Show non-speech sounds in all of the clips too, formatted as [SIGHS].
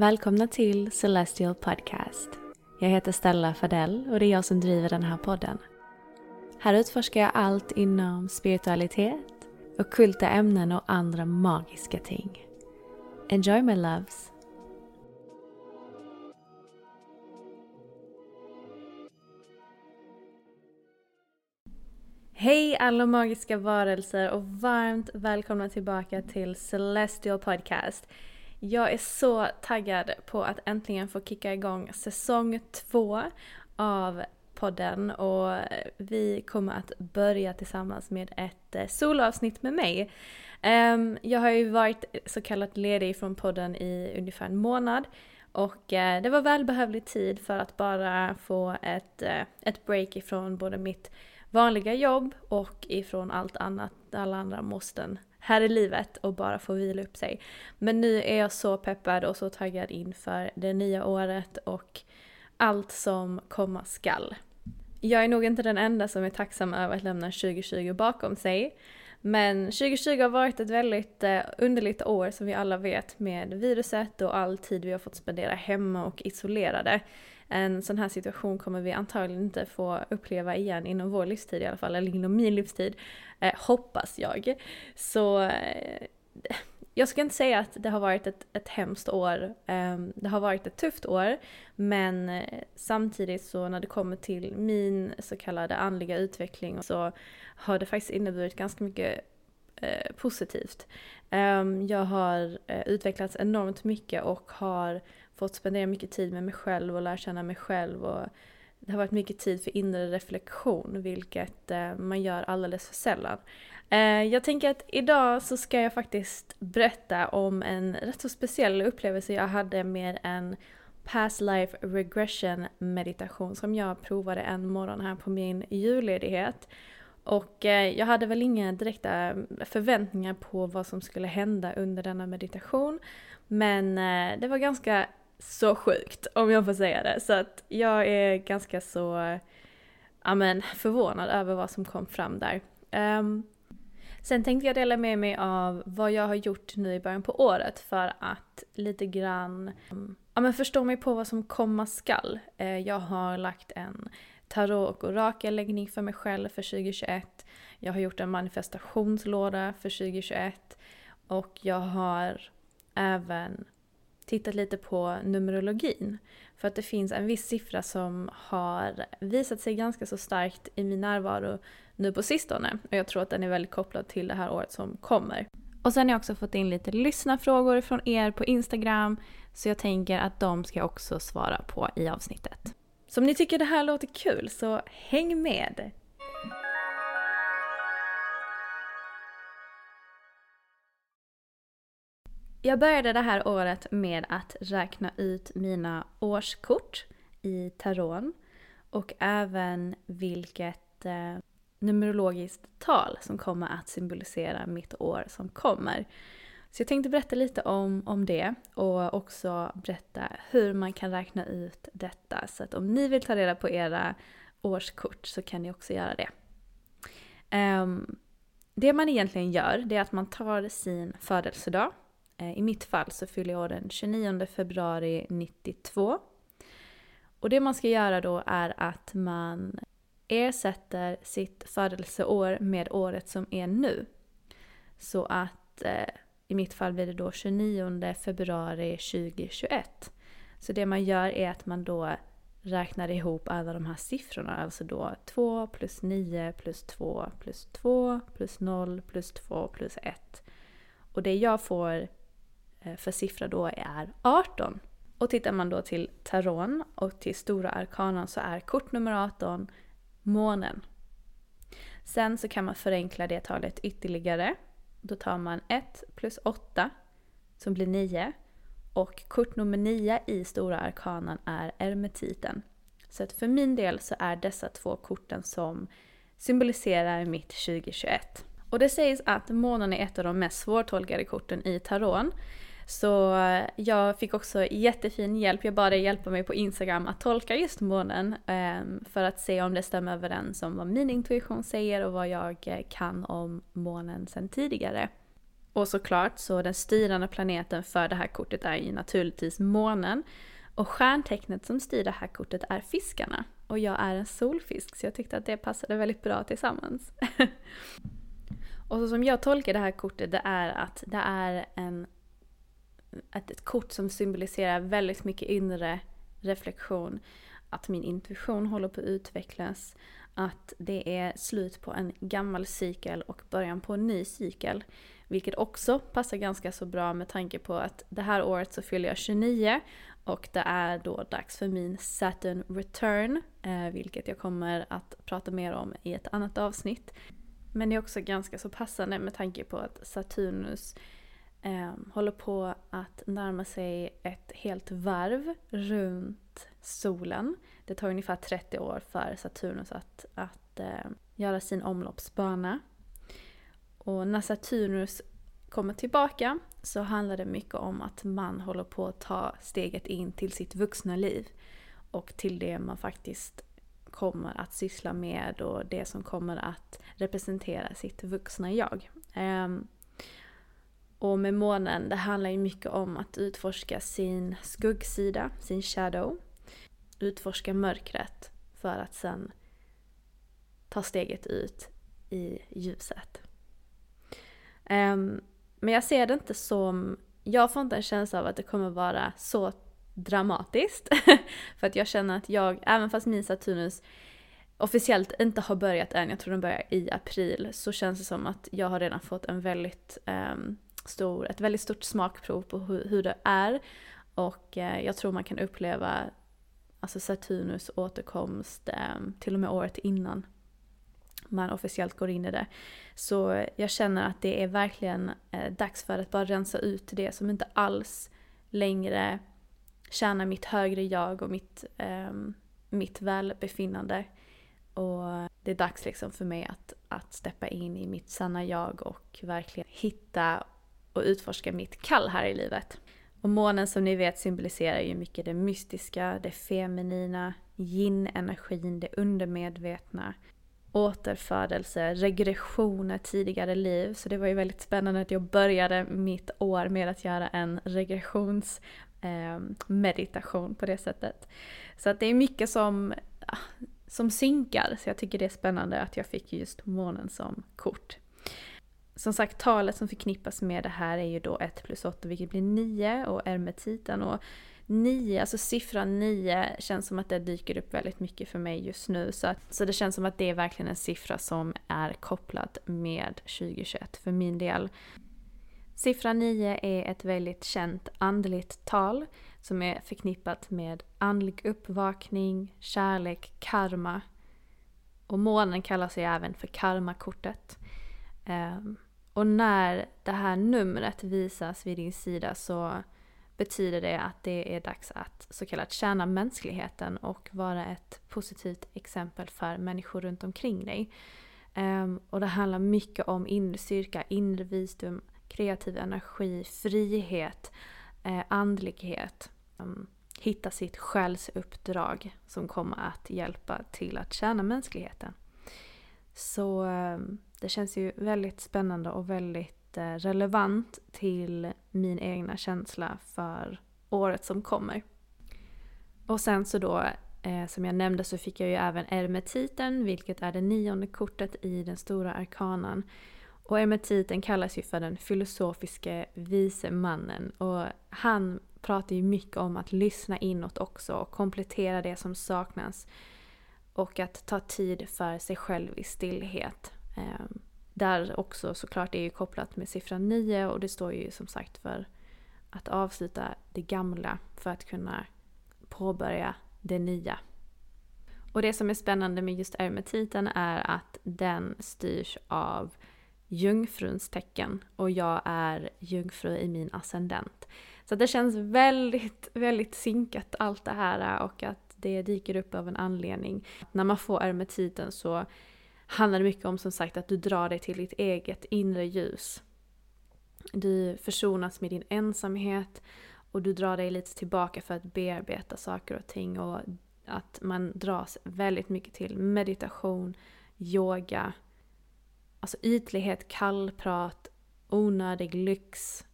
Välkomna till Celestial Podcast. Jag heter Stella Fadell och det är jag som driver den här podden. Här utforskar jag allt inom spiritualitet, okulta ämnen och andra magiska ting. Enjoy my loves! Hej alla magiska varelser och varmt välkomna tillbaka till Celestial Podcast. Jag är så taggad på att äntligen få kicka igång säsong två av podden och vi kommer att börja tillsammans med ett eh, solavsnitt soloavsnitt med mig. Ehm, jag har ju varit så kallat ledig från podden i ungefär en månad och eh, det var välbehövlig tid för att bara få ett, eh, ett break ifrån både mitt vanliga jobb och ifrån allt annat, alla andra måsten här i livet och bara få vila upp sig. Men nu är jag så peppad och så taggad inför det nya året och allt som komma skall. Jag är nog inte den enda som är tacksam över att lämna 2020 bakom sig. Men 2020 har varit ett väldigt eh, underligt år som vi alla vet med viruset och all tid vi har fått spendera hemma och isolerade. En sån här situation kommer vi antagligen inte få uppleva igen inom vår livstid i alla fall, eller inom min livstid. Eh, hoppas jag. Så eh, jag ska inte säga att det har varit ett, ett hemskt år. Ehm, det har varit ett tufft år. Men eh, samtidigt så när det kommer till min så kallade andliga utveckling så har det faktiskt inneburit ganska mycket Eh, positivt. Um, jag har eh, utvecklats enormt mycket och har fått spendera mycket tid med mig själv och lära känna mig själv. Och det har varit mycket tid för inre reflektion, vilket eh, man gör alldeles för sällan. Jag tänker att idag så ska jag faktiskt berätta om en rätt så speciell upplevelse jag hade med en past life regression meditation som jag provade en morgon här på min julledighet. Och eh, jag hade väl inga direkta förväntningar på vad som skulle hända under denna meditation. Men eh, det var ganska så sjukt om jag får säga det. Så att jag är ganska så ja, men, förvånad över vad som kom fram där. Um, Sen tänkte jag dela med mig av vad jag har gjort nu i början på året för att lite grann mm, ja, men förstå mig på vad som komma skall. Uh, jag har lagt en tarot och orakelläggning för mig själv för 2021. Jag har gjort en manifestationslåda för 2021 och jag har även tittat lite på numerologin. För att det finns en viss siffra som har visat sig ganska så starkt i min närvaro nu på sistone. Och jag tror att den är väldigt kopplad till det här året som kommer. Och sen har jag också fått in lite lyssnarfrågor från er på Instagram. Så jag tänker att de ska jag också svara på i avsnittet. Så om ni tycker det här låter kul så häng med! Jag började det här året med att räkna ut mina årskort i tarot och även vilket eh, numerologiskt tal som kommer att symbolisera mitt år som kommer. Så jag tänkte berätta lite om, om det och också berätta hur man kan räkna ut detta. Så att om ni vill ta reda på era årskort så kan ni också göra det. Um, det man egentligen gör det är att man tar sin födelsedag. Uh, I mitt fall så fyller jag den 29 februari 92. Och det man ska göra då är att man ersätter sitt födelseår med året som är nu. Så att eh, i mitt fall blir det då 29 februari 2021. Så det man gör är att man då räknar ihop alla de här siffrorna. Alltså då 2 plus 9 plus 2 plus 2 plus 0 plus 2 plus 1. Och det jag får eh, för siffra då är 18. Och tittar man då till taron och till stora arkanan så är kort nummer 18 månen. Sen så kan man förenkla det talet ytterligare. Då tar man 1 plus 8 som blir 9 och kort nummer 9 i stora arkanan är ermetiten. Så att för min del så är dessa två korten som symboliserar mitt 2021. Och det sägs att månen är ett av de mest svårtolkade korten i tarot. Så eh, jag fick också jättefin hjälp, jag bad dig hjälpa mig på Instagram att tolka just månen ehm, för att se om det stämmer överens om vad min intuition säger och vad jag eh, kan om månen sedan tidigare. Och såklart så den styrande planeten för det här kortet är ju naturligtvis månen. Och stjärntecknet som styr det här kortet är fiskarna. Och jag är en solfisk så jag tyckte att det passade väldigt bra tillsammans. [LAUGHS] och så som jag tolkar det här kortet det är att det är en ett, ett kort som symboliserar väldigt mycket inre reflektion. Att min intuition håller på att utvecklas. Att det är slut på en gammal cykel och början på en ny cykel. Vilket också passar ganska så bra med tanke på att det här året så fyller jag 29 och det är då dags för min Saturn Return, eh, vilket jag kommer att prata mer om i ett annat avsnitt. Men det är också ganska så passande med tanke på att Saturnus eh, håller på att närma sig ett helt varv runt solen. Det tar ungefär 30 år för Saturnus att, att eh, göra sin omloppsbana. Och när Saturnus kommer tillbaka så handlar det mycket om att man håller på att ta steget in till sitt vuxna liv. Och till det man faktiskt kommer att syssla med och det som kommer att representera sitt vuxna jag. Ehm, och med månen, det handlar ju mycket om att utforska sin skuggsida, sin shadow. Utforska mörkret för att sen ta steget ut i ljuset. Um, men jag ser det inte som... Jag får inte en känsla av att det kommer vara så dramatiskt. [LAUGHS] för att jag känner att jag, även fast min Saturnus officiellt inte har börjat än, jag tror den börjar i april, så känns det som att jag har redan fått en väldigt um, stor, ett väldigt stort smakprov på hur, hur det är. Och eh, jag tror man kan uppleva alltså Saturnus återkomst eh, till och med året innan man officiellt går in i det. Så jag känner att det är verkligen eh, dags för att bara rensa ut det som inte alls längre tjänar mitt högre jag och mitt, eh, mitt välbefinnande. Och det är dags liksom för mig att, att steppa in i mitt sanna jag och verkligen hitta och utforska mitt kall här i livet. Och månen som ni vet symboliserar ju mycket det mystiska, det feminina, yin-energin, det undermedvetna, återfödelse, regressioner, tidigare liv. Så det var ju väldigt spännande att jag började mitt år med att göra en regressionsmeditation eh, på det sättet. Så att det är mycket som, ah, som synkar, så jag tycker det är spännande att jag fick just månen som kort. Som sagt, talet som förknippas med det här är ju då 1 plus 8 vilket blir 9 och ermetiten och 9, alltså siffran 9 känns som att det dyker upp väldigt mycket för mig just nu. Så, att, så det känns som att det är verkligen en siffra som är kopplad med 2021 för min del. Siffran 9 är ett väldigt känt andligt tal som är förknippat med andlig uppvakning, kärlek, karma. Och månen kallas ju även för karmakortet. Um, och när det här numret visas vid din sida så betyder det att det är dags att så kallat tjäna mänskligheten och vara ett positivt exempel för människor runt omkring dig. Um, och det handlar mycket om inre styrka, inre visdom, kreativ energi, frihet, eh, andlighet. Um, hitta sitt själsuppdrag som kommer att hjälpa till att tjäna mänskligheten. Så um, det känns ju väldigt spännande och väldigt eh, relevant till min egna känsla för året som kommer. Och sen så då, eh, som jag nämnde så fick jag ju även ermetiten, vilket är det nionde kortet i den stora arkanan. Och ermetiten kallas ju för den filosofiske vise mannen och han pratar ju mycket om att lyssna inåt också och komplettera det som saknas. Och att ta tid för sig själv i stillhet. Ehm, där också såklart är ju kopplat med siffran 9 och det står ju som sagt för att avsluta det gamla för att kunna påbörja det nya. Och det som är spännande med just ermetiten är att den styrs av jungfruns tecken och jag är jungfru i min ascendent. Så det känns väldigt, väldigt sinkat allt det här och att det dyker upp av en anledning. När man får ermetiten så handlar det mycket om som sagt att du drar dig till ditt eget inre ljus. Du försonas med din ensamhet och du drar dig lite tillbaka för att bearbeta saker och ting och att man dras väldigt mycket till meditation, yoga, alltså ytlighet, kallprat, onödig lyx.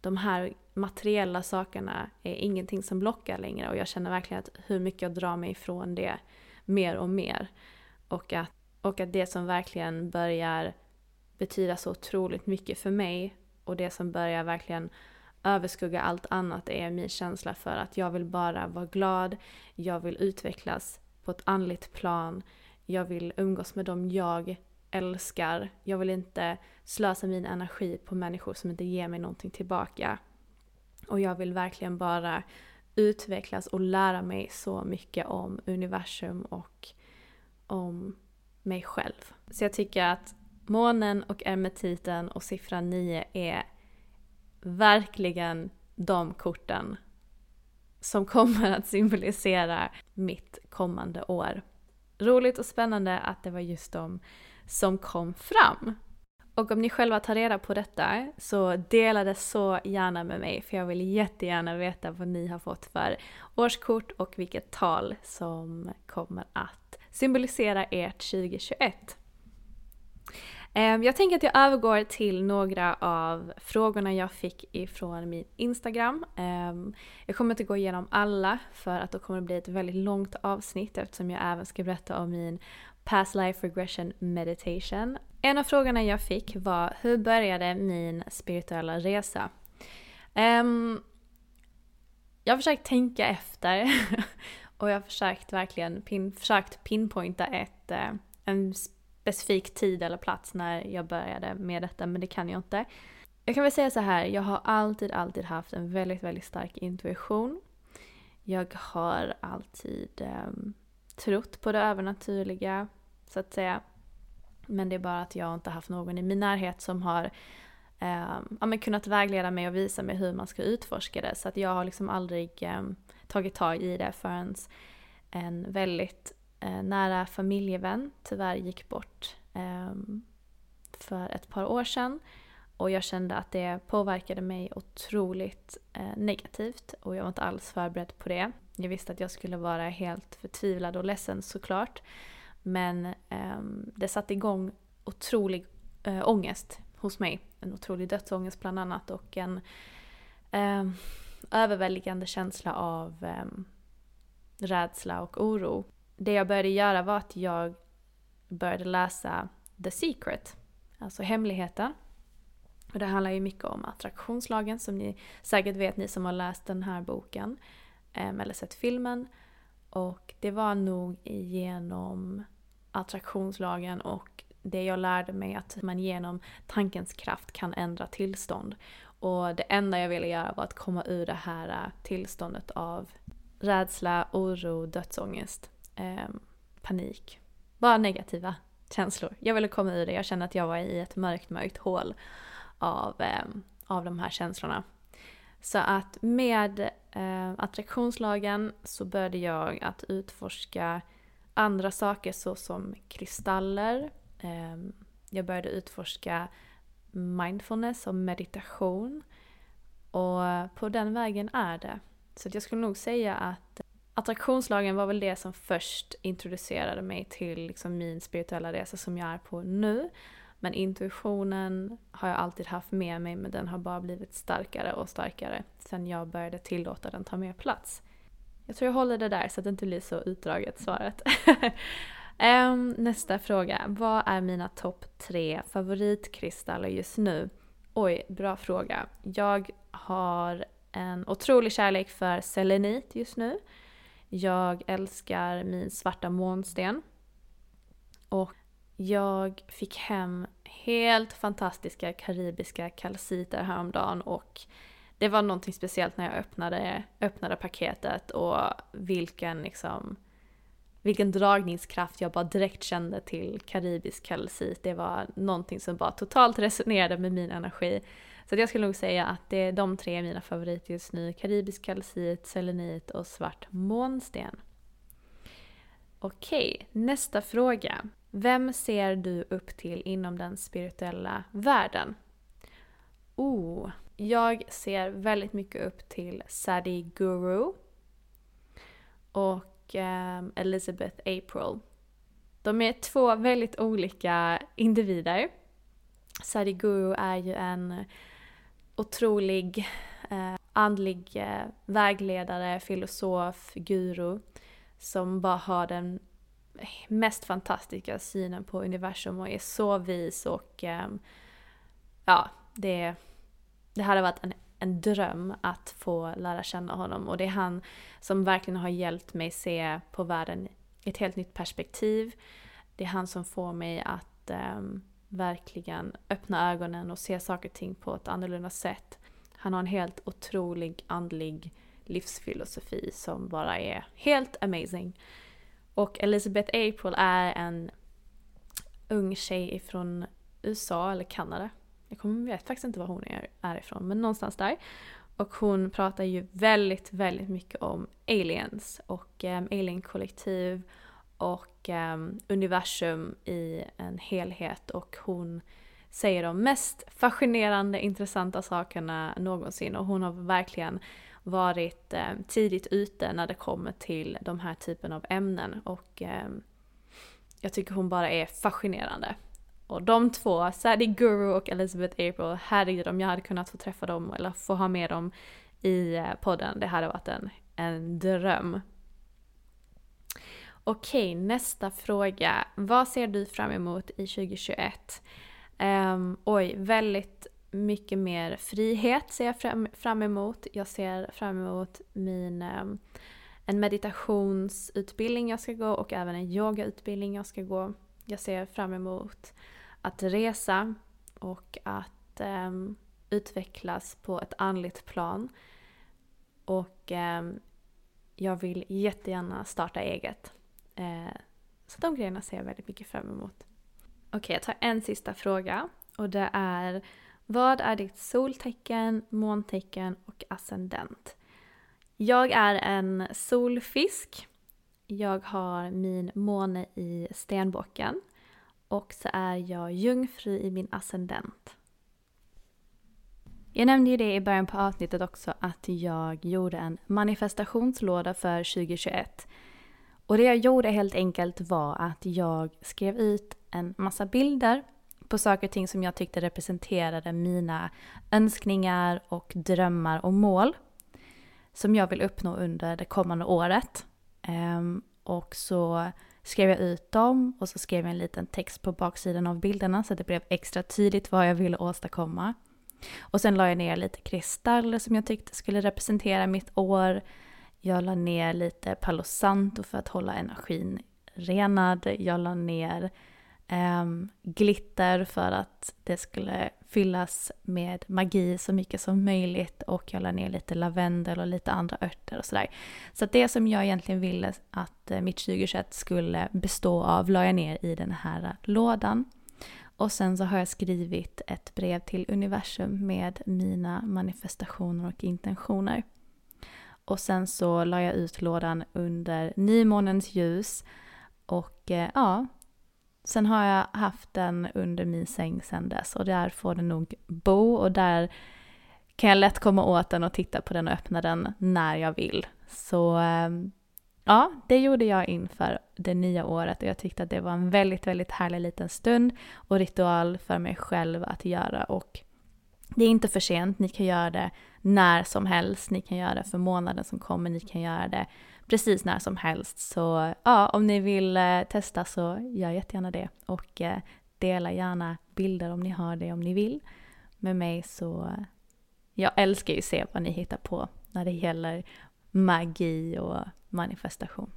De här materiella sakerna är ingenting som lockar längre och jag känner verkligen att hur mycket jag drar mig ifrån det mer och mer. Och att, och att det som verkligen börjar betyda så otroligt mycket för mig och det som börjar verkligen överskugga allt annat är min känsla för att jag vill bara vara glad, jag vill utvecklas på ett andligt plan, jag vill umgås med dem jag älskar, jag vill inte slösa min energi på människor som inte ger mig någonting tillbaka. Och jag vill verkligen bara utvecklas och lära mig så mycket om universum och om mig själv. Så jag tycker att månen och ermetiten och siffran 9 är verkligen de korten som kommer att symbolisera mitt kommande år. Roligt och spännande att det var just de som kom fram. Och om ni själva tar reda på detta så dela det så gärna med mig för jag vill jättegärna veta vad ni har fått för årskort och vilket tal som kommer att symbolisera ert 2021. Ehm, jag tänker att jag övergår till några av frågorna jag fick ifrån min Instagram. Ehm, jag kommer inte gå igenom alla för att då kommer det bli ett väldigt långt avsnitt eftersom jag även ska berätta om min Past Life Regression Meditation. En av frågorna jag fick var hur började min spirituella resa? Ehm, jag har försökt tänka efter [LAUGHS] och jag har försökt verkligen pin, försökt pinpointa ett, eh, en specifik tid eller plats när jag började med detta men det kan jag inte. Jag kan väl säga så här, jag har alltid, alltid haft en väldigt, väldigt stark intuition. Jag har alltid um, trott på det övernaturliga, så att säga. Men det är bara att jag inte haft någon i min närhet som har eh, ja, men kunnat vägleda mig och visa mig hur man ska utforska det. Så att jag har liksom aldrig eh, tagit tag i det förrän en väldigt eh, nära familjevän tyvärr gick bort eh, för ett par år sedan. Och jag kände att det påverkade mig otroligt eh, negativt och jag var inte alls förberedd på det. Jag visste att jag skulle vara helt förtvivlad och ledsen såklart. Men eh, det satte igång otrolig eh, ångest hos mig. En otrolig dödsångest bland annat och en eh, överväldigande känsla av um, rädsla och oro. Det jag började göra var att jag började läsa The Secret, alltså hemligheten. Och det handlar ju mycket om attraktionslagen som ni säkert vet ni som har läst den här boken um, eller sett filmen. Och det var nog genom attraktionslagen och det jag lärde mig att man genom tankens kraft kan ändra tillstånd. Och det enda jag ville göra var att komma ur det här äh, tillståndet av rädsla, oro, dödsångest, eh, panik. Bara negativa känslor. Jag ville komma ur det. Jag kände att jag var i ett mörkt, mörkt hål av, eh, av de här känslorna. Så att med eh, attraktionslagen så började jag att utforska andra saker såsom kristaller. Ehm, jag började utforska mindfulness och meditation. Och på den vägen är det. Så jag skulle nog säga att attraktionslagen var väl det som först introducerade mig till liksom min spirituella resa som jag är på nu. Men intuitionen har jag alltid haft med mig men den har bara blivit starkare och starkare sen jag började tillåta den ta mer plats. Jag tror jag håller det där så att det inte blir så utdraget svaret. [LAUGHS] um, nästa fråga. Vad är mina topp tre favoritkristaller just nu? Oj, bra fråga. Jag har en otrolig kärlek för selenit just nu. Jag älskar min svarta månsten. Och jag fick hem helt fantastiska karibiska kalciter häromdagen och det var någonting speciellt när jag öppnade, öppnade paketet och vilken liksom vilken dragningskraft jag bara direkt kände till karibisk kalcit. Det var någonting som bara totalt resonerade med min energi. Så jag skulle nog säga att det är de tre mina favoriter just nu. Karibisk kalcit, selenit och svart månsten. Okej, nästa fråga. Vem ser du upp till inom den spirituella världen? Oh, jag ser väldigt mycket upp till Sadie Guru och um, Elizabeth April. De är två väldigt olika individer. Sadiguru är ju en otrolig eh, andlig eh, vägledare, filosof, guru som bara har den mest fantastiska synen på universum och är så vis och eh, ja, det, det hade varit en, en dröm att få lära känna honom och det är han som verkligen har hjälpt mig se på världen i ett helt nytt perspektiv. Det är han som får mig att um, verkligen öppna ögonen och se saker och ting på ett annorlunda sätt. Han har en helt otrolig andlig livsfilosofi som bara är helt amazing. Och Elizabeth April är en ung tjej ifrån USA eller Kanada. Jag kommer, vet faktiskt inte var hon är, är ifrån, men någonstans där. Och hon pratar ju väldigt, väldigt mycket om aliens och um, alien-kollektiv och um, universum i en helhet och hon säger de mest fascinerande, intressanta sakerna någonsin och hon har verkligen varit eh, tidigt ute när det kommer till de här typen av ämnen och eh, jag tycker hon bara är fascinerande. Och de två, Sadie Guru och Elizabeth April, herregud om jag hade kunnat få träffa dem eller få ha med dem i eh, podden, det hade varit en, en dröm. Okej, nästa fråga. Vad ser du fram emot i 2021? Um, ehm, oj, väldigt mycket mer frihet ser jag fram, fram emot. Jag ser fram emot min, um, en meditationsutbildning jag ska gå och även en yogautbildning jag ska gå. Jag ser fram emot att resa och att um, utvecklas på ett andligt plan. Och um, jag vill jättegärna starta eget. Uh, så de grejerna ser jag väldigt mycket fram emot. Okej, okay, jag tar en sista fråga. Och det är Vad är ditt soltecken, måntecken och ascendent? Jag är en solfisk. Jag har min måne i stenbocken. Och så är jag jungfru i min ascendent. Jag nämnde ju det i början på avsnittet också att jag gjorde en manifestationslåda för 2021. Och det jag gjorde helt enkelt var att jag skrev ut en massa bilder på saker och ting som jag tyckte representerade mina önskningar och drömmar och mål som jag vill uppnå under det kommande året. Ehm, och så skrev jag ut dem och så skrev jag en liten text på baksidan av bilderna så att det blev extra tydligt vad jag ville åstadkomma. Och sen la jag ner lite kristaller som jag tyckte skulle representera mitt år. Jag la ner lite Palo Santo för att hålla energin renad. Jag la ner um, glitter för att det skulle fyllas med magi så mycket som möjligt och jag la ner lite lavendel och lite andra örter och sådär. Så att det som jag egentligen ville att eh, mitt 2021 skulle bestå av la jag ner i den här lådan. Och sen så har jag skrivit ett brev till universum med mina manifestationer och intentioner. Och sen så la jag ut lådan under nymånens ljus och eh, ja, Sen har jag haft den under min säng sen dess och där får den nog bo och där kan jag lätt komma åt den och titta på den och öppna den när jag vill. Så ehm, ja, det gjorde jag inför det nya året och jag tyckte att det var en väldigt, väldigt härlig liten stund och ritual för mig själv att göra och det är inte för sent, ni kan göra det när som helst, ni kan göra det för månaden som kommer, ni kan göra det precis när som helst. Så ja, om ni vill eh, testa så gör jättegärna det och eh, dela gärna bilder om ni har det om ni vill med mig så eh, jag älskar ju att se vad ni hittar på när det gäller magi och manifestation.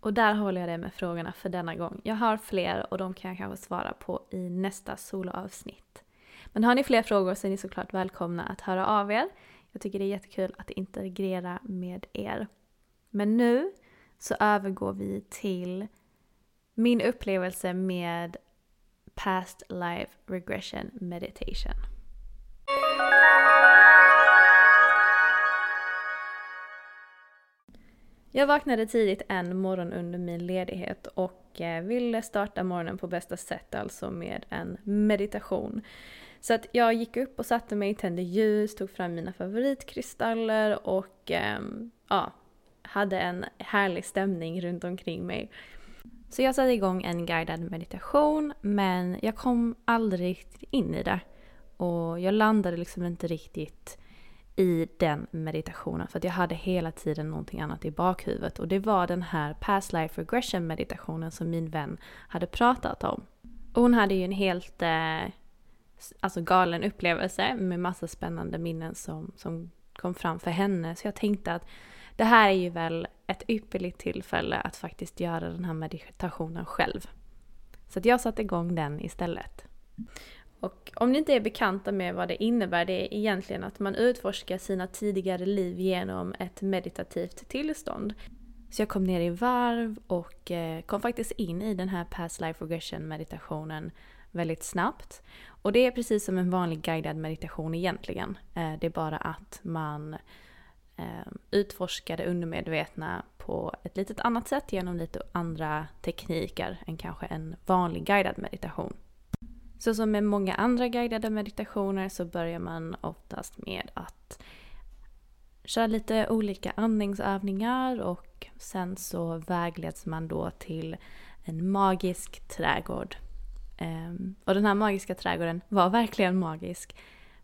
Och där håller jag det med frågorna för denna gång. Jag har fler och de kan jag kanske svara på i nästa soloavsnitt. Men har ni fler frågor så är ni såklart välkomna att höra av er. Jag tycker det är jättekul att integrera med er. Men nu så övergår vi till min upplevelse med Past Life Regression Meditation. Jag vaknade tidigt en morgon under min ledighet och eh, ville starta morgonen på bästa sätt, alltså med en meditation. Så att jag gick upp och satte mig, tände ljus, tog fram mina favoritkristaller och eh, ja, hade en härlig stämning runt omkring mig. Så jag satte igång en guidad meditation men jag kom aldrig riktigt in i det. Och jag landade liksom inte riktigt i den meditationen för att jag hade hela tiden någonting annat i bakhuvudet och det var den här past life regression meditationen som min vän hade pratat om. Och hon hade ju en helt eh, alltså galen upplevelse med massa spännande minnen som, som kom fram för henne så jag tänkte att det här är ju väl ett ypperligt tillfälle att faktiskt göra den här meditationen själv. Så att jag satte igång den istället. Och om ni inte är bekanta med vad det innebär, det är egentligen att man utforskar sina tidigare liv genom ett meditativt tillstånd. Så jag kom ner i varv och eh, kom faktiskt in i den här past life regression meditationen väldigt snabbt. Och det är precis som en vanlig guidad meditation egentligen. Eh, det är bara att man Ehm, utforska det undermedvetna på ett litet annat sätt genom lite andra tekniker än kanske en vanlig guidad meditation. Så som med många andra guidade meditationer så börjar man oftast med att köra lite olika andningsövningar och sen så vägleds man då till en magisk trädgård. Ehm, och den här magiska trädgården var verkligen magisk.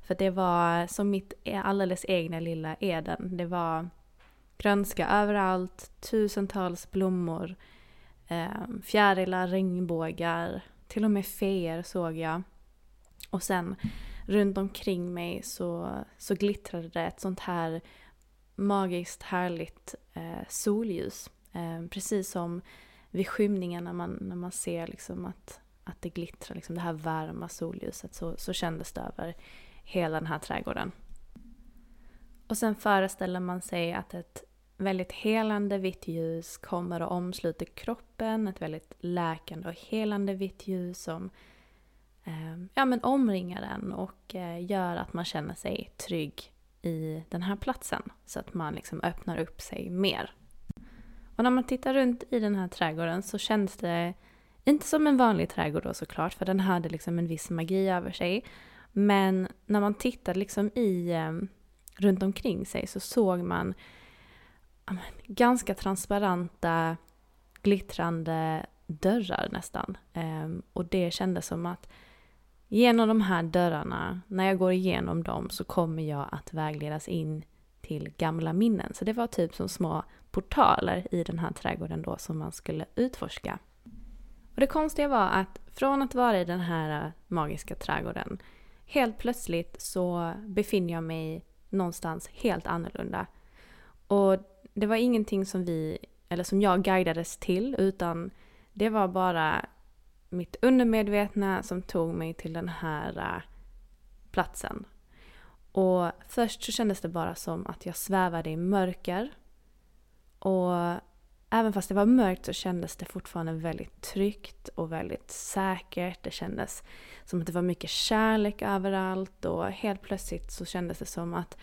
För det var som mitt e, alldeles egna lilla Eden. Det var grönska överallt, tusentals blommor, ehm, fjärilar, regnbågar, till och med feer såg jag. Och sen runt omkring mig så, så glittrade det ett sånt här magiskt härligt eh, solljus. Eh, precis som vid skymningen när man, när man ser liksom att, att det glittrar, liksom det här varma solljuset, så, så kändes det över hela den här trädgården. Och sen föreställer man sig att ett väldigt helande vitt ljus kommer och omsluter kroppen. Ett väldigt läkande och helande vitt ljus som eh, ja, men omringar den och eh, gör att man känner sig trygg i den här platsen. Så att man liksom öppnar upp sig mer. Och när man tittar runt i den här trädgården så känns det inte som en vanlig trädgård då såklart, för den hade liksom en viss magi över sig. Men när man tittade liksom i, ehm, runt omkring sig så såg man ganska transparenta, glittrande dörrar nästan. Ehm, och det kändes som att genom de här dörrarna, när jag går igenom dem så kommer jag att vägledas in till gamla minnen. Så det var typ som små portaler i den här trädgården då som man skulle utforska. Och det konstiga var att från att vara i den här eh, magiska trädgården, helt plötsligt så befinner jag mig någonstans helt annorlunda. Och det var ingenting som vi, eller som jag guidades till, utan det var bara mitt undermedvetna som tog mig till den här äh, platsen. Och först så kändes det bara som att jag svävade i mörker. Och även fast det var mörkt så kändes det fortfarande väldigt tryggt och väldigt säkert. Det kändes som att det var mycket kärlek överallt och helt plötsligt så kändes det som att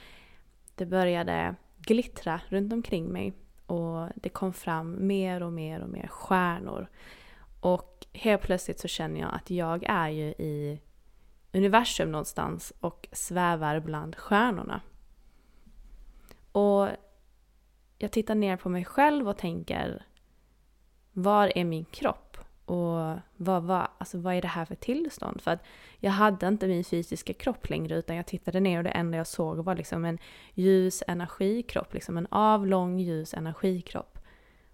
det började glittra runt omkring mig och det kom fram mer och mer och mer stjärnor. Och helt plötsligt så känner jag att jag är ju i universum någonstans och svävar bland stjärnorna. Och jag tittar ner på mig själv och tänker var är min kropp? Och vad, vad, alltså vad är det här för tillstånd? För att jag hade inte min fysiska kropp längre utan jag tittade ner och det enda jag såg var liksom en ljus energikropp, liksom en avlång ljus energikropp.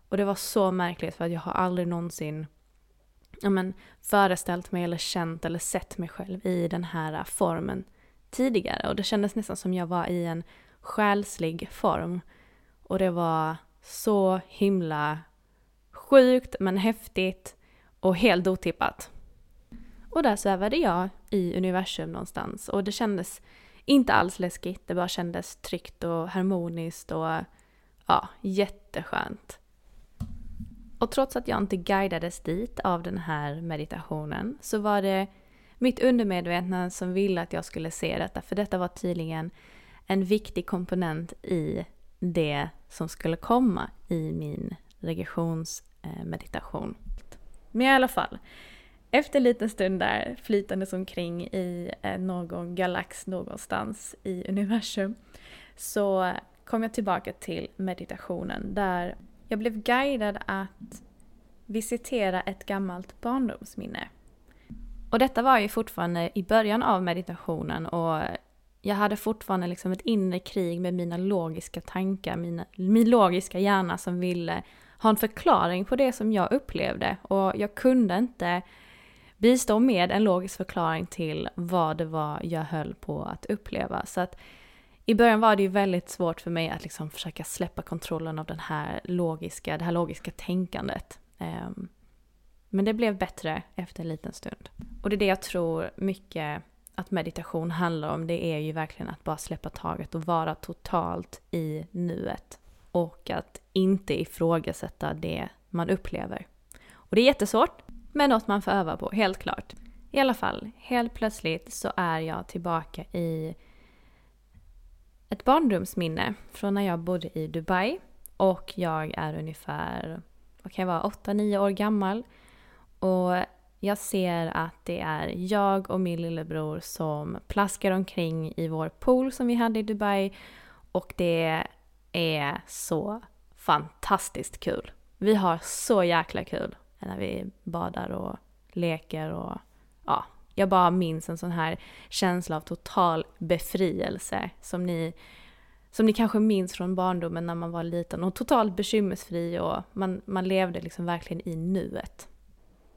Och det var så märkligt för att jag har aldrig någonsin ja, men, föreställt mig eller känt eller sett mig själv i den här formen tidigare. Och det kändes nästan som jag var i en själslig form. Och det var så himla sjukt men häftigt och helt otippat. Och där svävade jag i universum någonstans och det kändes inte alls läskigt, det bara kändes tryggt och harmoniskt och ja, jätteskönt. Och trots att jag inte guidades dit av den här meditationen så var det mitt undermedvetna som ville att jag skulle se detta, för detta var tydligen en viktig komponent i det som skulle komma i min regressionsmeditation. Men i alla fall, efter en liten stund där flytandes omkring i eh, någon galax någonstans i universum så kom jag tillbaka till meditationen där jag blev guidad att visitera ett gammalt barndomsminne. Och detta var ju fortfarande i början av meditationen och jag hade fortfarande liksom ett inre krig med mina logiska tankar, mina, min logiska hjärna som ville ha en förklaring på det som jag upplevde och jag kunde inte bistå med en logisk förklaring till vad det var jag höll på att uppleva. Så att i början var det ju väldigt svårt för mig att liksom försöka släppa kontrollen av den här logiska, det här logiska tänkandet. Ehm, men det blev bättre efter en liten stund. Och det är det jag tror mycket att meditation handlar om. Det är ju verkligen att bara släppa taget och vara totalt i nuet. Och att inte ifrågasätta det man upplever. Och det är jättesvårt, men något man får öva på, helt klart. I alla fall, helt plötsligt så är jag tillbaka i ett barndomsminne från när jag bodde i Dubai. Och jag är ungefär, vad kan jag vara, 8-9 år gammal. Och jag ser att det är jag och min lillebror som plaskar omkring i vår pool som vi hade i Dubai. Och det är så fantastiskt kul. Vi har så jäkla kul när vi badar och leker och ja, jag bara minns en sån här känsla av total befrielse som ni, som ni kanske minns från barndomen när man var liten och totalt bekymmersfri och man, man levde liksom verkligen i nuet.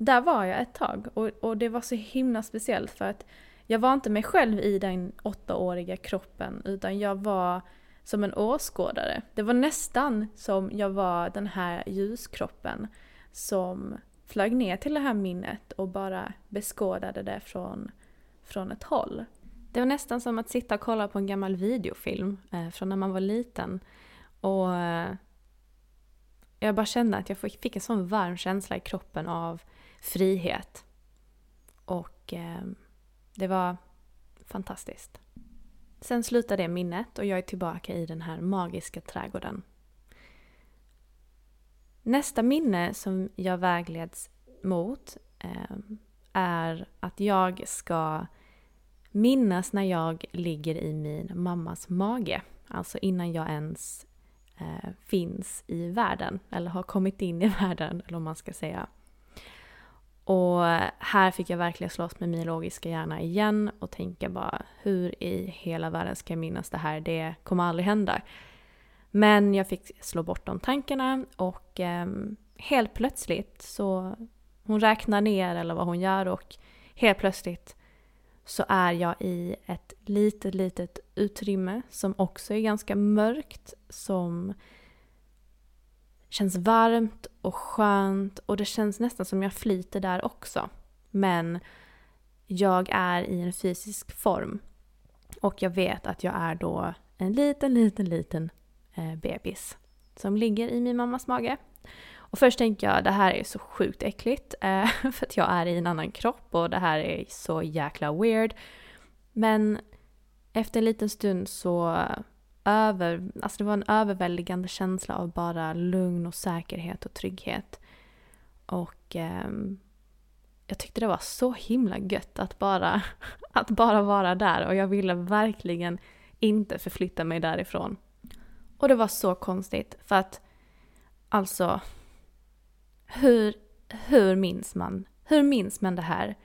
Där var jag ett tag och, och det var så himla speciellt för att jag var inte mig själv i den åttaåriga kroppen utan jag var som en åskådare. Det var nästan som jag var den här ljuskroppen som flög ner till det här minnet och bara beskådade det från, från ett håll. Det var nästan som att sitta och kolla på en gammal videofilm eh, från när man var liten. Och eh, jag bara kände att jag fick en sån varm känsla i kroppen av frihet. Och eh, det var fantastiskt. Sen slutar det minnet och jag är tillbaka i den här magiska trädgården. Nästa minne som jag vägleds mot eh, är att jag ska minnas när jag ligger i min mammas mage. Alltså innan jag ens eh, finns i världen, eller har kommit in i [LAUGHS] världen, eller om man ska säga. Och här fick jag verkligen slåss med min logiska hjärna igen och tänka bara hur i hela världen ska jag minnas det här? Det kommer aldrig hända. Men jag fick slå bort de tankarna och eh, helt plötsligt så hon räknar ner eller vad hon gör och helt plötsligt så är jag i ett litet, litet utrymme som också är ganska mörkt, som känns varmt och skönt och det känns nästan som jag flyter där också. Men jag är i en fysisk form och jag vet att jag är då en liten, liten, liten eh, bebis som ligger i min mammas mage. Och först tänker jag det här är så sjukt äckligt eh, [LAUGHS] för att jag är i en annan kropp och det här är så jäkla weird. Men efter en liten stund så över, alltså det var en överväldigande känsla av bara lugn och säkerhet och trygghet. Och eh, jag tyckte det var så himla gött att bara, [LAUGHS] att bara vara där och jag ville verkligen inte förflytta mig därifrån. Och det var så konstigt för att alltså hur, hur minns man? Hur minns man det här?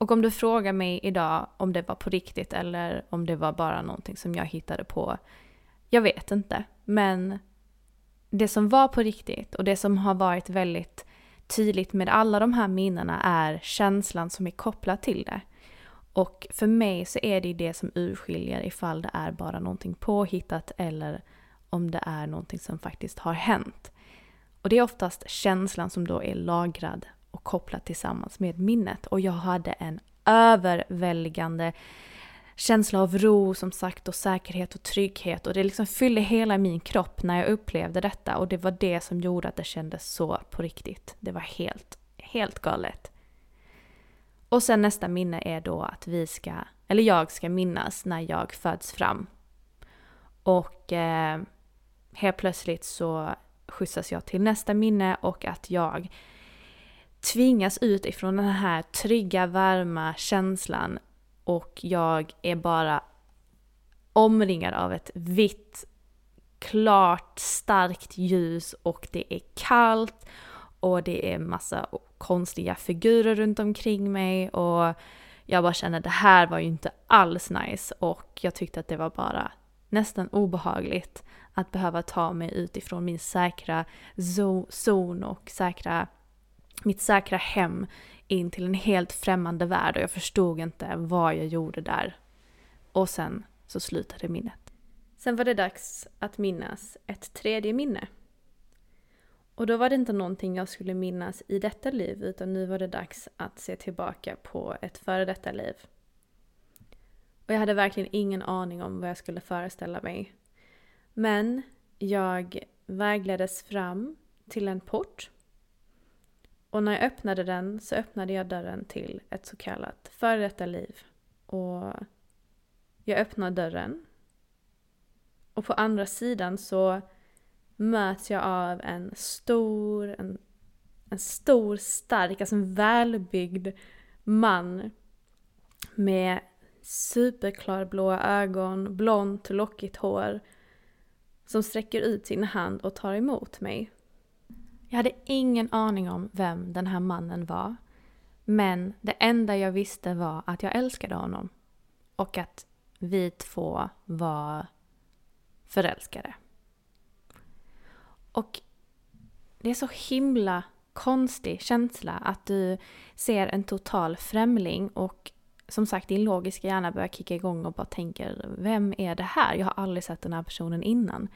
Och om du frågar mig idag om det var på riktigt eller om det var bara någonting som jag hittade på. Jag vet inte. Men det som var på riktigt och det som har varit väldigt tydligt med alla de här minnena är känslan som är kopplad till det. Och för mig så är det det som urskiljer ifall det är bara någonting påhittat eller om det är någonting som faktiskt har hänt. Och det är oftast känslan som då är lagrad och kopplat tillsammans med minnet. Och jag hade en överväldigande känsla av ro som sagt och säkerhet och trygghet och det liksom fyllde hela min kropp när jag upplevde detta och det var det som gjorde att det kändes så på riktigt. Det var helt, helt galet. Och sen nästa minne är då att vi ska, eller jag ska minnas när jag föds fram. Och eh, helt plötsligt så skjutsas jag till nästa minne och att jag tvingas ut ifrån den här trygga, varma känslan och jag är bara omringad av ett vitt, klart, starkt ljus och det är kallt och det är massa konstiga figurer runt omkring mig och jag bara känner att det här var ju inte alls nice och jag tyckte att det var bara nästan obehagligt att behöva ta mig utifrån min säkra zon och säkra, mitt säkra hem in till en helt främmande värld och jag förstod inte vad jag gjorde där. Och sen så slutade minnet. Sen var det dags att minnas ett tredje minne. Och då var det inte någonting jag skulle minnas i detta liv utan nu var det dags att se tillbaka på ett före detta liv. Och jag hade verkligen ingen aning om vad jag skulle föreställa mig. Men jag vägleddes fram till en port. Och när jag öppnade den så öppnade jag dörren till ett så kallat före detta liv. Och jag öppnar dörren. Och på andra sidan så möts jag av en stor, en, en stor, stark, alltså en välbyggd man med superklarblåa ögon, blont, lockigt hår som sträcker ut sin hand och tar emot mig. Jag hade ingen aning om vem den här mannen var. Men det enda jag visste var att jag älskade honom. Och att vi två var förälskade. Och det är så himla konstig känsla att du ser en total främling och som sagt din logiska hjärna börjar kicka igång och bara tänker vem är det här? Jag har aldrig sett den här personen innan.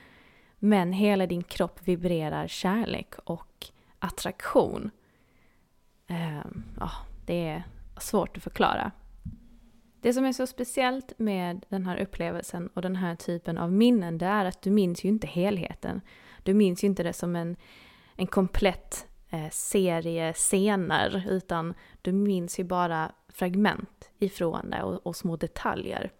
Men hela din kropp vibrerar kärlek och attraktion. Eh, ja, det är svårt att förklara. Det som är så speciellt med den här upplevelsen och den här typen av minnen det är att du minns ju inte helheten. Du minns ju inte det som en, en komplett eh, serie scener utan du minns ju bara fragment ifrån det och, och små detaljer.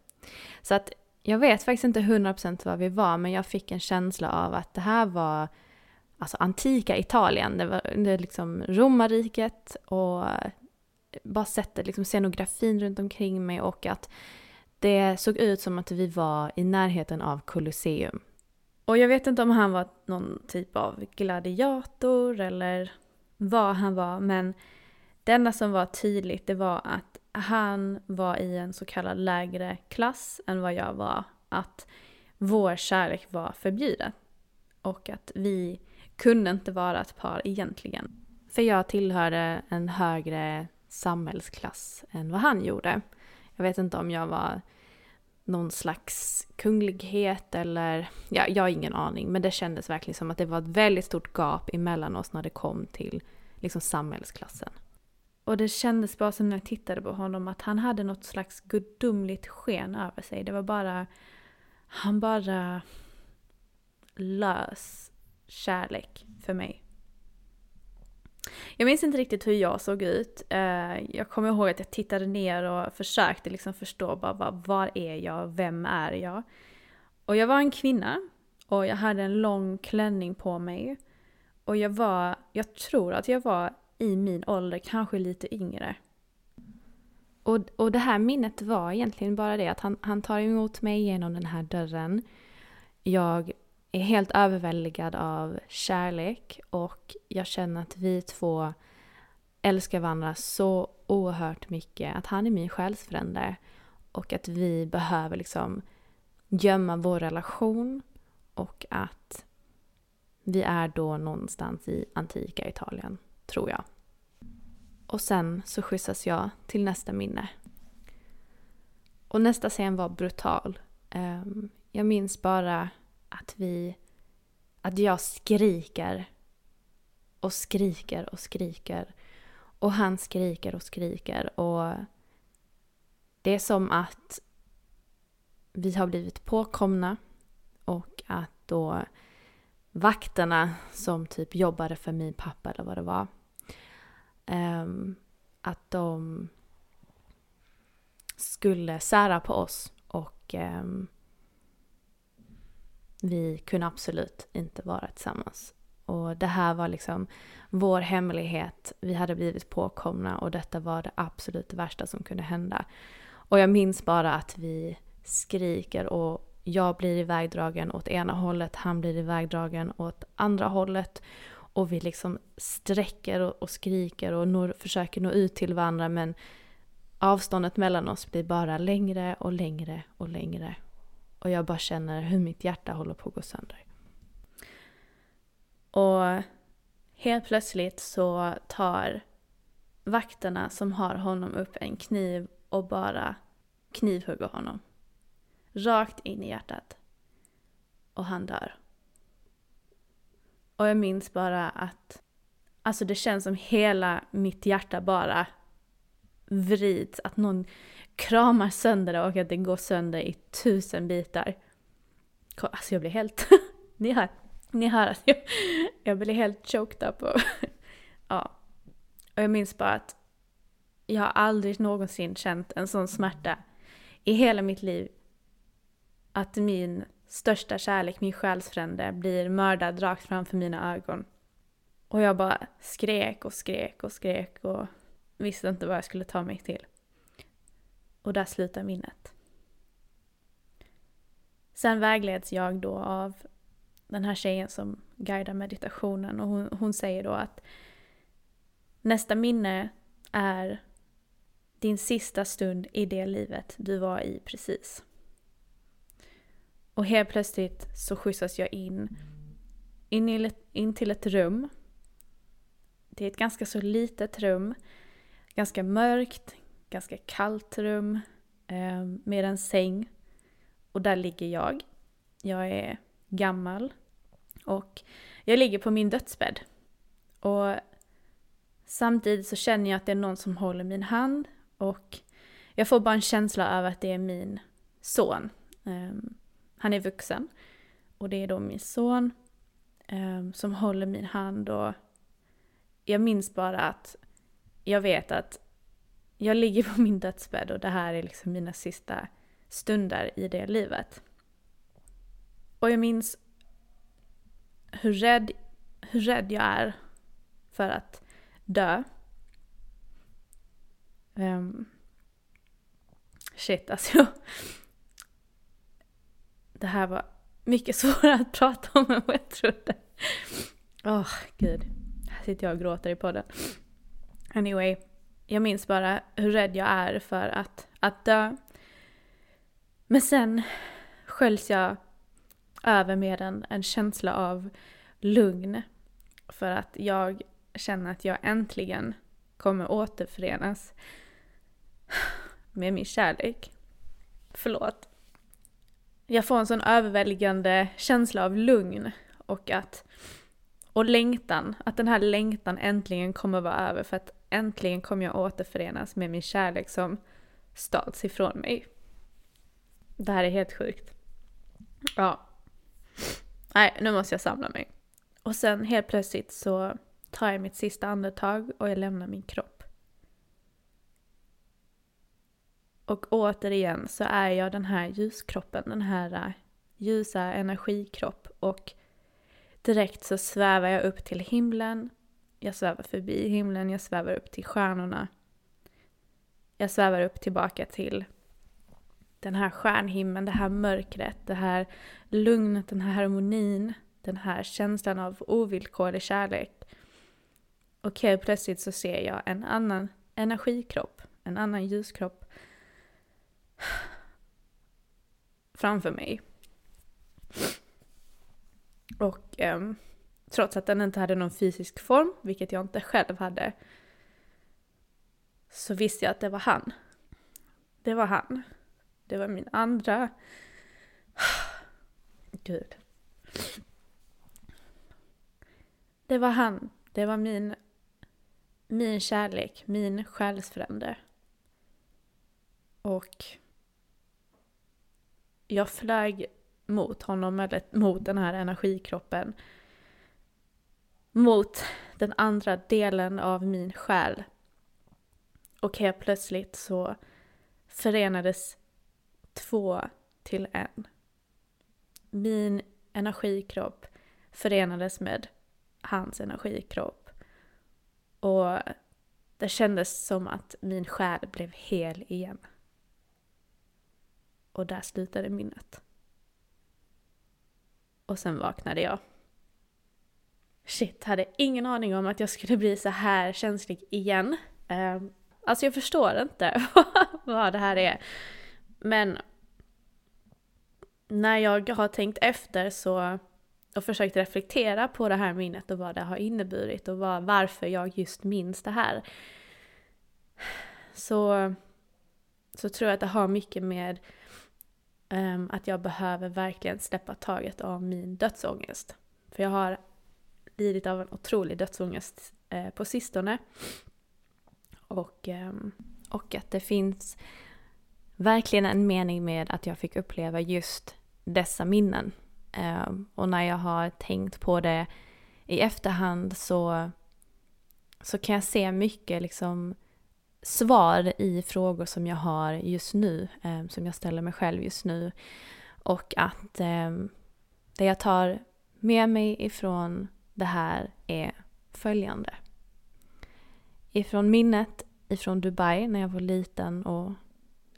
Så att jag vet faktiskt inte 100% var vi var men jag fick en känsla av att det här var alltså antika Italien. Det var det liksom romarriket och bara sättet, liksom scenografin runt omkring mig och att det såg ut som att vi var i närheten av Colosseum. Och jag vet inte om han var någon typ av gladiator eller vad han var men det enda som var tydligt det var att han var i en så kallad lägre klass än vad jag var. Att vår kärlek var förbjuden. Och att vi kunde inte vara ett par egentligen. För jag tillhörde en högre samhällsklass än vad han gjorde. Jag vet inte om jag var någon slags kunglighet eller, ja, jag har ingen aning. Men det kändes verkligen som att det var ett väldigt stort gap emellan oss när det kom till liksom samhällsklassen. Och det kändes bara som när jag tittade på honom att han hade något slags gudomligt sken över sig. Det var bara, han bara lös kärlek för mig. Jag minns inte riktigt hur jag såg ut. Eh, jag kommer ihåg att jag tittade ner och försökte liksom förstå bara var är jag, vem är jag? Och jag var en kvinna och jag hade en lång klänning på mig. Och jag var, jag tror att jag var i min ålder, kanske lite yngre. Och, och det här minnet var egentligen bara det att han, han tar emot mig genom den här dörren. Jag är helt överväldigad av kärlek och jag känner att vi två älskar varandra så oerhört mycket. Att han är min själsfrände och att vi behöver liksom gömma vår relation och att vi är då någonstans i antika Italien, tror jag. Och sen så skjutsas jag till nästa minne. Och nästa scen var brutal. Ehm, jag minns bara att vi... Att jag skriker och skriker och skriker. Och han skriker och skriker och det är som att vi har blivit påkomna och att då vakterna som typ jobbade för min pappa eller vad det var. Um, att de skulle sära på oss och um, vi kunde absolut inte vara tillsammans. Och det här var liksom vår hemlighet. Vi hade blivit påkomna och detta var det absolut värsta som kunde hända. Och jag minns bara att vi skriker och jag blir ivägdragen åt ena hållet, han blir ivägdragen åt andra hållet. Och vi liksom sträcker och, och skriker och når, försöker nå ut till varandra men avståndet mellan oss blir bara längre och längre och längre. Och jag bara känner hur mitt hjärta håller på att gå sönder. Och helt plötsligt så tar vakterna som har honom upp en kniv och bara knivhugger honom. Rakt in i hjärtat. Och han dör. Och jag minns bara att Alltså det känns som hela mitt hjärta bara vrids. Att någon kramar sönder det och att det går sönder i tusen bitar. Alltså jag blir helt... [LAUGHS] ni, hör, ni hör att jag, jag blir helt choked up. Och, [LAUGHS] ja. Och jag minns bara att jag har aldrig någonsin känt en sån smärta i hela mitt liv. Att min största kärlek, min själsfrände, blir mördad rakt framför mina ögon. Och jag bara skrek och skrek och skrek och visste inte vad jag skulle ta mig till. Och där slutar minnet. Sen vägleds jag då av den här tjejen som guidar meditationen och hon, hon säger då att nästa minne är din sista stund i det livet du var i precis. Och helt plötsligt så skjutsas jag in, in, i, in till ett rum. Det är ett ganska så litet rum. Ganska mörkt, ganska kallt rum. Eh, med en säng. Och där ligger jag. Jag är gammal. Och jag ligger på min dödsbädd. Och samtidigt så känner jag att det är någon som håller min hand. Och jag får bara en känsla av att det är min son. Um, han är vuxen. Och det är då min son eh, som håller min hand och jag minns bara att jag vet att jag ligger på min dödsbädd och det här är liksom mina sista stunder i det livet. Och jag minns hur rädd, hur rädd jag är för att dö. Um, shit, alltså jag, det här var mycket [LAUGHS] svårare att prata om än vad jag trodde. Åh, oh, gud. Här sitter jag och gråter i podden. Anyway, jag minns bara hur rädd jag är för att, att dö. Men sen sköljs jag över med en, en känsla av lugn. För att jag känner att jag äntligen kommer återförenas med min kärlek. Förlåt. Jag får en sån överväldigande känsla av lugn och att och längtan, att den här längtan äntligen kommer vara över för att äntligen kommer jag återförenas med min kärlek som stals ifrån mig. Det här är helt sjukt. Ja. Nej, nu måste jag samla mig. Och sen helt plötsligt så tar jag mitt sista andetag och jag lämnar min kropp. Och återigen så är jag den här ljuskroppen, den här äh, ljusa energikropp och direkt så svävar jag upp till himlen. Jag svävar förbi himlen, jag svävar upp till stjärnorna. Jag svävar upp tillbaka till den här stjärnhimlen, det här mörkret, det här lugnet, den här harmonin, den här känslan av ovillkorlig kärlek. Och helt plötsligt så ser jag en annan energikropp, en annan ljuskropp framför mig. Och eh, trots att den inte hade någon fysisk form, vilket jag inte själv hade, så visste jag att det var han. Det var han. Det var min andra... [SIGHS] Gud. Det var han. Det var min, min kärlek, min själsfrände. Och jag flög mot honom, eller mot den här energikroppen. Mot den andra delen av min själ. Och helt plötsligt så förenades två till en. Min energikropp förenades med hans energikropp. Och det kändes som att min själ blev hel igen. Och där slutade minnet. Och sen vaknade jag. Shit, hade ingen aning om att jag skulle bli så här känslig igen. Ehm, alltså jag förstår inte [LAUGHS] vad det här är. Men när jag har tänkt efter så och försökt reflektera på det här minnet och vad det har inneburit och var, varför jag just minns det här. Så, så tror jag att det har mycket med Ehm, att jag behöver verkligen släppa taget av min dödsångest. För jag har lidit av en otrolig dödsångest eh, på sistone. Och, ehm, och att det finns verkligen en mening med att jag fick uppleva just dessa minnen. Ehm, och när jag har tänkt på det i efterhand så, så kan jag se mycket liksom svar i frågor som jag har just nu, eh, som jag ställer mig själv just nu. Och att eh, det jag tar med mig ifrån det här är följande. Ifrån minnet ifrån Dubai när jag var liten och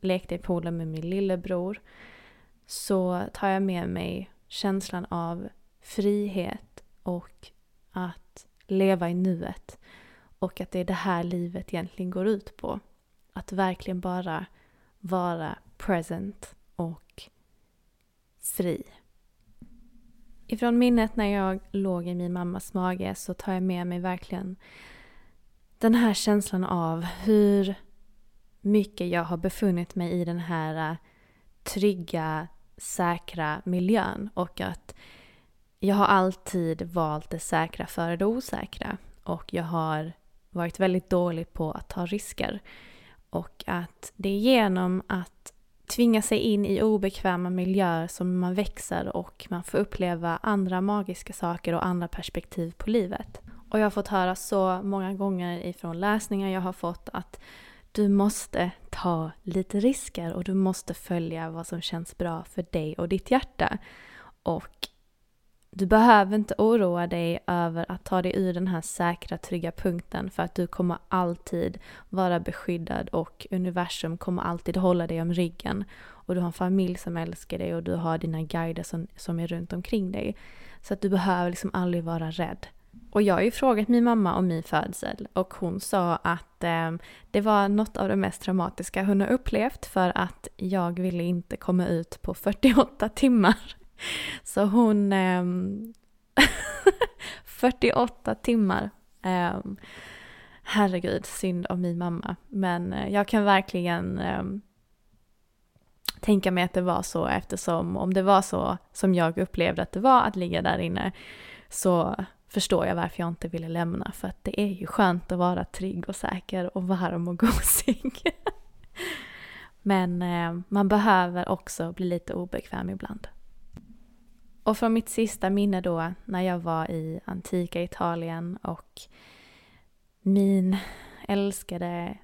lekte i poolen med min lillebror så tar jag med mig känslan av frihet och att leva i nuet. Och att det är det här livet egentligen går ut på. Att verkligen bara vara present och fri. Ifrån minnet när jag låg i min mammas mage så tar jag med mig verkligen den här känslan av hur mycket jag har befunnit mig i den här trygga, säkra miljön och att jag har alltid valt det säkra före det osäkra och jag har varit väldigt dålig på att ta risker. Och att det är genom att tvinga sig in i obekväma miljöer som man växer och man får uppleva andra magiska saker och andra perspektiv på livet. Och jag har fått höra så många gånger ifrån läsningar jag har fått att du måste ta lite risker och du måste följa vad som känns bra för dig och ditt hjärta. Och du behöver inte oroa dig över att ta dig ur den här säkra, trygga punkten för att du kommer alltid vara beskyddad och universum kommer alltid hålla dig om ryggen. Och du har en familj som älskar dig och du har dina guider som, som är runt omkring dig. Så att du behöver liksom aldrig vara rädd. Och jag har ju frågat min mamma om min födsel och hon sa att eh, det var något av det mest traumatiska hon har upplevt för att jag ville inte komma ut på 48 timmar. [LAUGHS] Så hon... [LAUGHS] Eh, 48 timmar. Eh, herregud, synd om min mamma. Men eh, jag kan verkligen eh, tänka mig att det var så eftersom om det var så som jag upplevde att det var att ligga där inne så förstår jag varför jag inte ville lämna. För att det är ju skönt att vara trygg och säker och varm och [LAUGHS] gosig. Men eh, man behöver också bli lite obekväm ibland. Och från mitt sista minne då, när jag var i antika Italien och min älskade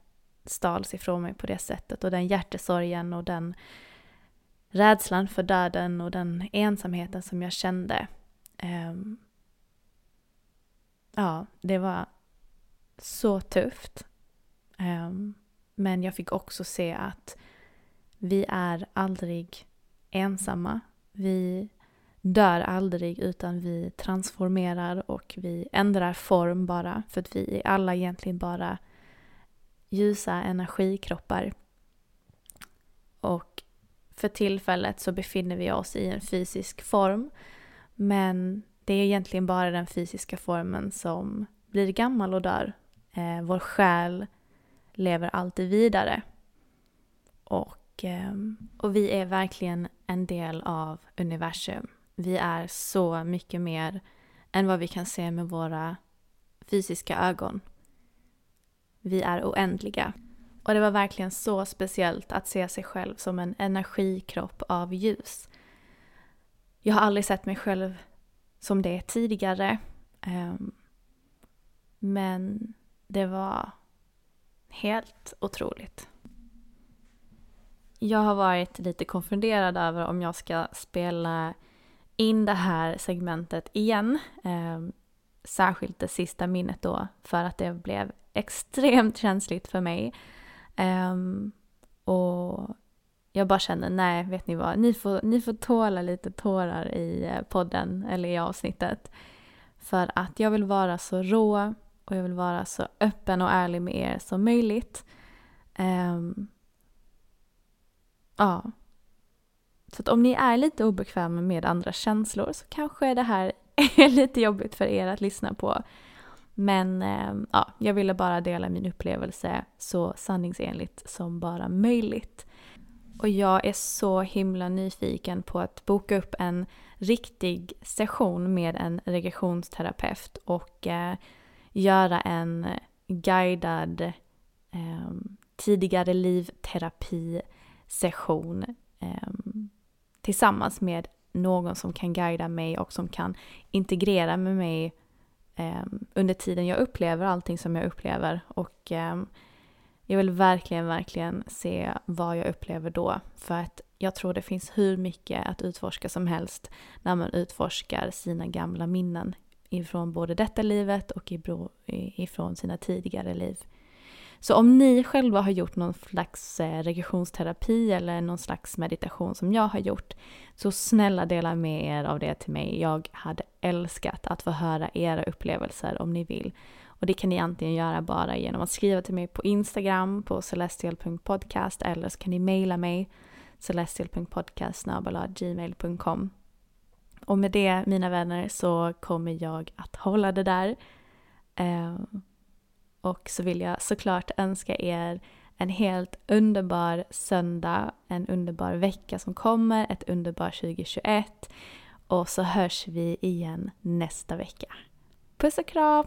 stals ifrån mig på det sättet och den hjärtesorgen och den rädslan för döden och den ensamheten som jag kände. Um, ja, det var så tufft. Um, men jag fick också se att vi är aldrig ensamma. Vi dör aldrig utan vi transformerar och vi ändrar form bara för att vi är alla egentligen bara ljusa energikroppar. Och för tillfället så befinner vi oss i en fysisk form men det är egentligen bara den fysiska formen som blir gammal och dör. Eh, vår själ lever alltid vidare. Och, eh, och vi är verkligen en del av universum. Vi är så mycket mer än vad vi kan se med våra fysiska ögon. Vi är oändliga. Och det var verkligen så speciellt att se sig själv som en energikropp av ljus. Jag har aldrig sett mig själv som det tidigare. Ehm, men det var helt otroligt. Jag har varit lite konfunderad över om jag ska spela in det här segmentet igen. Eh, särskilt det sista minnet då, för att det blev extremt känsligt för mig. Eh, och jag bara känner, nej, vet ni vad, ni får, ni får tåla lite tårar i eh, podden eller i avsnittet. För att jag vill vara så rå och jag vill vara så öppen och ärlig med er som möjligt. Um, ja. Så att om ni är lite obekväma med andra känslor så kanske det här [LAUGHS] är lite jobbigt för er att lyssna på. Men eh, ja, jag ville bara dela min upplevelse så sanningsenligt som bara möjligt. Och jag är så himla nyfiken på att boka upp en riktig session med en regressionsterapeut och eh, göra en guidad eh, tidigare livterapi-session eh, tillsammans med någon som kan guida mig och som kan integrera med mig eh, under tiden jag upplever allting som jag upplever. Och eh, jag vill verkligen, verkligen se vad jag upplever då. För att jag tror det finns hur mycket att utforska som helst när man utforskar sina gamla minnen ifrån både detta livet och ifrån sina tidigare liv. Så om ni själva har gjort någon slags eh, regressionsterapi eller någon slags meditation som jag har gjort, så snälla dela med er av det till mig. Jag hade älskat att få höra era upplevelser om ni vill. Och det kan ni antingen göra bara genom att skriva till mig på Instagram på celestial.podcast eller så kan ni mejla mig celestial.podcast.gmail.com och med det, mina vänner, så kommer jag att hålla det där. Uh, och så vill jag såklart önska er en helt underbar söndag, en underbar vecka som kommer, ett underbart 2021. Och så hörs vi igen nästa vecka. Puss och kram!